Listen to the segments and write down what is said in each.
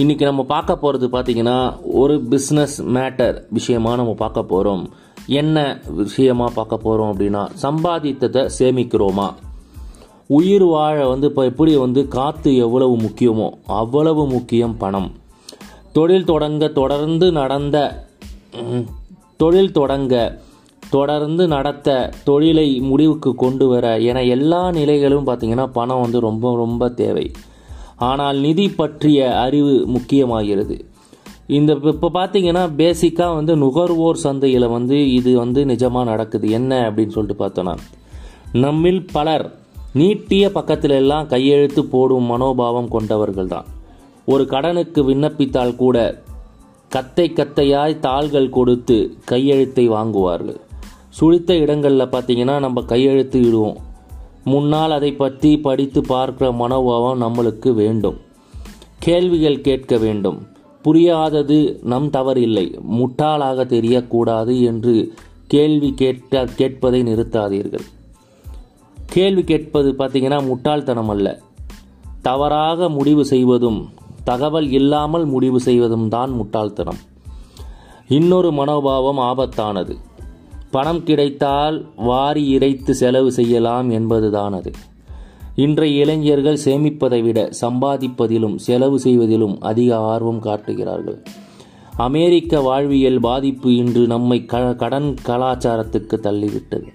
இன்றைக்கி நம்ம பார்க்க போகிறது பார்த்திங்கன்னா ஒரு பிஸ்னஸ் மேட்டர் விஷயமாக நம்ம பார்க்க போகிறோம் என்ன விஷயமாக பார்க்க போகிறோம் அப்படின்னா சம்பாதித்ததை சேமிக்கிறோமா? உயிர் வாழ வந்து இப்போ எப்படி வந்து காற்று எவ்வளவு முக்கியமோ அவ்வளவு முக்கியம் பணம். தொழில் தொடங்க தொடர்ந்து நடந்த தொழில் தொடங்க தொடர்ந்து நடத்த தொழிலை முடிவுக்கு கொண்டு வர என எல்லா நிலைகளும் பார்த்தீங்கன்னா பணம் வந்து ரொம்ப ரொம்ப தேவை. ஆனால் நிதி பற்றிய அறிவு முக்கியமாகிறது. இந்த இப்போ பார்த்தீங்கன்னா பேசிக்காக வந்து நுகர்வோர் சந்தையில் வந்து இது வந்து நிஜமாக நடக்குது. என்ன அப்படின்னு சொல்லிட்டு பார்த்தோன்னா நம்மில் பலர் நீட்டிய பக்கத்தில் எல்லாம் கையெழுத்து போடும் மனோபாவம் கொண்டவர்கள் தான் ஒரு கடனுக்கு விண்ணப்பித்தால் கூட கத்தை கத்தையாய் தாள்கள் கொடுத்து கையெழுத்தை வாங்குவார்கள். சுழித்த இடங்களில் பார்த்தீங்கன்னா நம்ம கையெழுத்து இடுவோம். முன்னால் அதை பற்றி படித்து பார்க்கிற மனோபாவம் நம்மளுக்கு வேண்டும். கேள்விகள் கேட்க வேண்டும். புரியாதது நம் தவறில்லை. முட்டாளாக தெரியக்கூடாது என்று கேள்வி கேட்ட கேட்பதை நிறுத்தாதீர்கள். கேள்வி கேட்பது பார்த்தீங்கன்னா முட்டாள்தனம் அல்ல. தவறாக முடிவு செய்வதும் தகவல் இல்லாமல் முடிவு செய்வதும் தான் முட்டாள்தனம். இன்னொரு மனோபாவம் ஆபத்தானது. பணம் கிடைத்தால் வாரி இறைத்து செலவு செய்யலாம் என்பதுதான் அது. இன்றைய இளைஞர்கள் சேமிப்பதை விட சம்பாதிப்பதிலும் செலவு செய்வதிலும் அதிக ஆர்வம் காட்டுகிறார்கள். அமெரிக்க வாழ்வியல் பாதிப்பு இன்று நம்மை க கடன் கலாச்சாரத்துக்கு தள்ளிவிட்டது.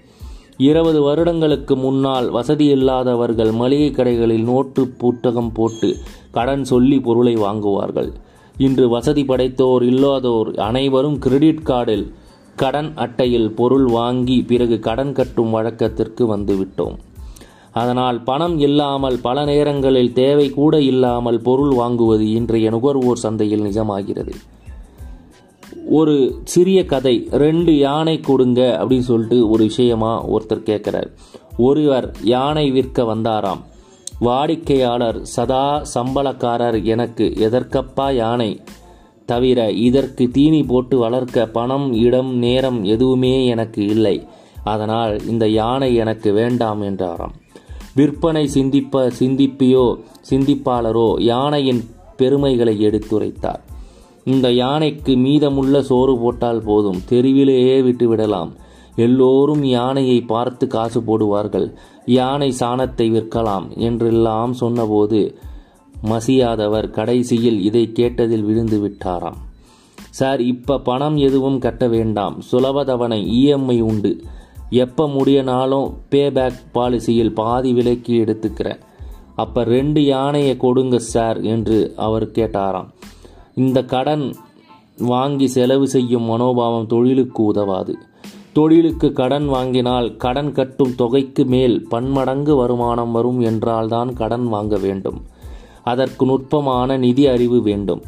இருபது வருடங்களுக்கு முன்னால் வசதியில்லாதவர்கள் மளிகை கடைகளில் நோட்டு புத்தகம் போட்டு கடன் சொல்லி பொருளை வாங்குவார்கள். இன்று வசதி படைத்தோர் இல்லாதோர் அனைவரும் கிரெடிட் கார்டில் கடன் அட்டையில் பொருள் வாங்கி பிறகு கடன் கட்டும் வழக்கத்திற்கு வந்துவிட்டோம். அதனால் பணம் இல்லாமல் பல நேரங்களில் தேவை கூட இல்லாமல் பொருள் வாங்குவது இன்றைய நுகர்வோர் சந்தையில் நிஜமாகிறது. ஒரு சிறிய கதை ரெண்டு யானை கொடுங்க அப்படின்னு சொல்லிட்டு ஒரு விஷயமா ஒருத்தர் கேட்குறார். ஒருவர் யானை விற்க வந்தாராம். வாடிக்கையாளர் சதா சம்பளக்காரர் எனக்கு எதற்கப்பா யானை? தவிர இதற்கு தீனி போட்டு வளர்க்க பணம் இடம் நேரம் எதுவுமே எனக்கு இல்லை. அதனால் இந்த யானை எனக்கு வேண்டாம் என்றாராம். விற்பனை சிந்திப்ப சிந்திப்பியோ சிந்திப்பாளரோ யானையின் பெருமைகளை எடுத்துரைத்தார். இந்த யானைக்கு மீதமுள்ள சோறு போட்டால் போதும் தெருவிலேயே விட்டு விடலாம். எல்லோரும் யானையை பார்த்து காசு போடுவார்கள். யானை சாணத்தை விற்கலாம் என்றெல்லாம் சொன்னபோது மசியாதவர் கடைசியில் இதை கேட்டதில் விழுந்து விட்டாராம். சார் இப்ப பணம் எதுவும் கட்ட வேண்டாம். சுலபதவணை இஎம்ஐ உண்டு. எப்ப முடியனாலும் பேபேக் பாலிசியில் பாதி விலைக்கு எடுத்துக்கிறேன். அப்ப ரெண்டு யானையை கொடுங்க சார் என்று அவர் கேட்டாராம். இந்த கடன் வாங்கி செலவு செய்யும் மனோபாவம் தொழிலுக்கு உதவாது. தொழிலுக்கு கடன் வாங்கினால் கடன் கட்டும் தொகைக்கு மேல் பன்மடங்கு வருமானம் வரும் என்றால்தான் கடன் வாங்க வேண்டும். அதற்கு நுட்பமான நிதி அறிவு வேண்டும்.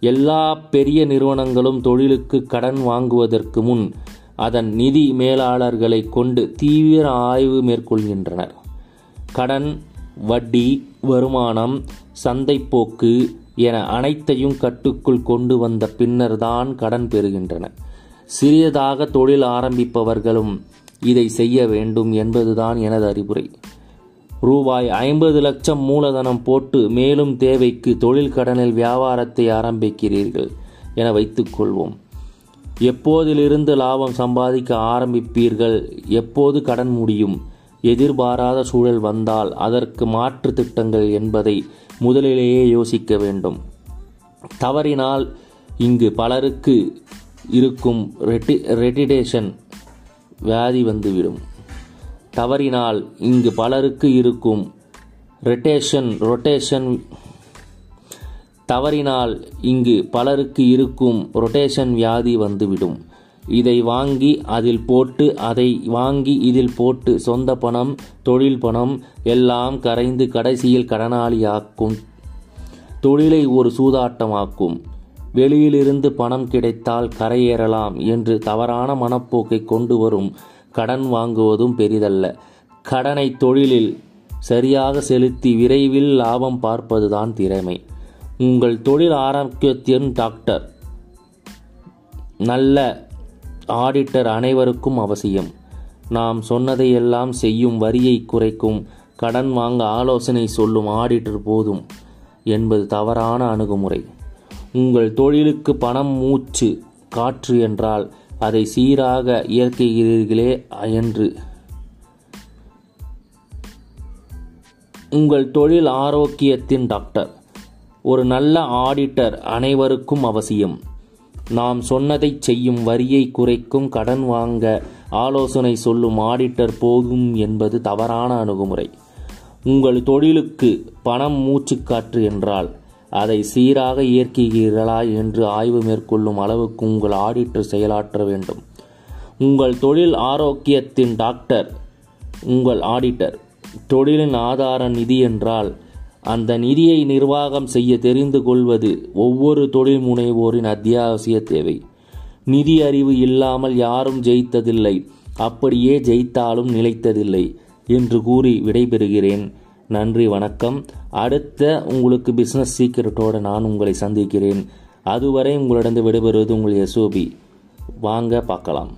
எல்லா பெரிய நிறுவனங்களும் தொழிலுக்கு கடன் வாங்குவதற்கு முன் அதன் நிதி மேலாளர்களை கொண்டு தீவிர ஆய்வு மேற்கொள்கின்றனர். கடன் வட்டி வருமானம் சந்தைப்போக்கு என அனைத்தையும் கட்டுக்குள் கொண்டு வந்த பின்னர்தான் கடன் பெறுகின்றன சிறியதாக தொழில் ஆரம்பிப்பவர்களும் இதை செய்ய வேண்டும் என்பதுதான் எனது அறிவுரை. ரூபாய் ஐம்பது லட்சம் மூலதனம் போட்டு மேலும் தேவைக்கு தொழில் கடனில் வியாபாரத்தை ஆரம்பிக்கிறீர்கள் என வைத்துக்கொள்வோம் எப்போதிலிருந்து லாபம் சம்பாதிக்க ஆரம்பிப்பீர்கள்? எப்போது கடன் முடியும்? எதிர்பாராத சூழல் வந்தால் அதற்கு மாற்று திட்டங்கள் என்பதை முதலிலேயே யோசிக்க வேண்டும். தவறினால் இங்கு பலருக்கு இருக்கும் ரெட்டி ரெட்டிடேஷன் வியாதி வந்துவிடும். தவறினால் இங்கு பலருக்கு இருக்கும் ரொட்டேஷன் ரொட்டேஷன் தவறினால் இங்கு பலருக்கு இருக்கும் ரொட்டேஷன் வியாதி வந்துவிடும். இதை வாங்கி அதில் போட்டு அதை வாங்கி இதில் போட்டு சொந்த பணம் தொழில் பணம் எல்லாம் கரைந்து கடைசியில் கடனாளியாக்கும். தொழிலை ஒரு சூதாட்டமாக்கும். வெளியிலிருந்து பணம் கிடைத்தால் கரையேறலாம் என்று தவறான மனப்போக்கை கொண்டு வரும். கடன் வாங்குவதும் பெரிதல்ல. கடனை தொழிலில் சரியாக செலுத்தி விரைவில் லாபம் பார்ப்பதுதான் திறமை. உங்கள் தொழில் ஆரோக்கியத்தின் டாக்டர். நல்ல ஆடிட்டர் அனைவருக்கும் அவசியம். நாம் சொன்னதையெல்லாம் செய்யும் வரியை குறைக்கும். கடன் வாங்க ஆலோசனை சொல்லும் ஆடிட்டர் போதும் என்பது தவறான அணுகுமுறை. உங்கள் தொழிலுக்கு பணம் மூச்சு காற்று என்றால் அதை சீராக இயற்கைகிறீர்களே என்று உங்கள் தொழில் ஆரோக்கியத்தின் டாக்டர். ஒரு நல்ல ஆடிட்டர் அனைவருக்கும் அவசியம். நாம் சொன்னதைச் செய்யும் வரியை குறைக்கும் கடன் வாங்க ஆலோசனை சொல்லும் ஆடிட்டர் போதும் என்பது தவறான அணுகுமுறை. உங்கள் தொழிலுக்கு பணம் மூச்சுக்காற்று என்றால் அதை சீராக இயற்கிறீர்களா என்று ஆய்வு மேற்கொள்ளும் அளவுக்கு உங்கள் ஆடிட்டர் செயலாற்ற வேண்டும். உங்கள் தொழில் ஆரோக்கியத்தின் டாக்டர் உங்கள் ஆடிட்டர் தொழிலின் ஆதார நிதி என்றால் அந்த நிதியை நிர்வாகம் செய்ய தெரிந்து கொள்வது ஒவ்வொரு தொழில் முனைவோரின் அத்தியாவசிய தேவை. நிதி அறிவு இல்லாமல் யாரும் ஜெயித்ததில்லை. அப்படியே ஜெயித்தாலும் நிலைத்ததில்லை என்று கூறி விடைபெறுகிறேன். நன்றி வணக்கம். அடுத்த உங்களுக்கு பிஸ்னஸ் சீக்கிரட்டோடு நான் உங்களை சந்திக்கிறேன். அதுவரை உங்களிடம் விடைபெறுவது உங்கள் எஸ்ஓபி வாங்க பார்க்கலாம்.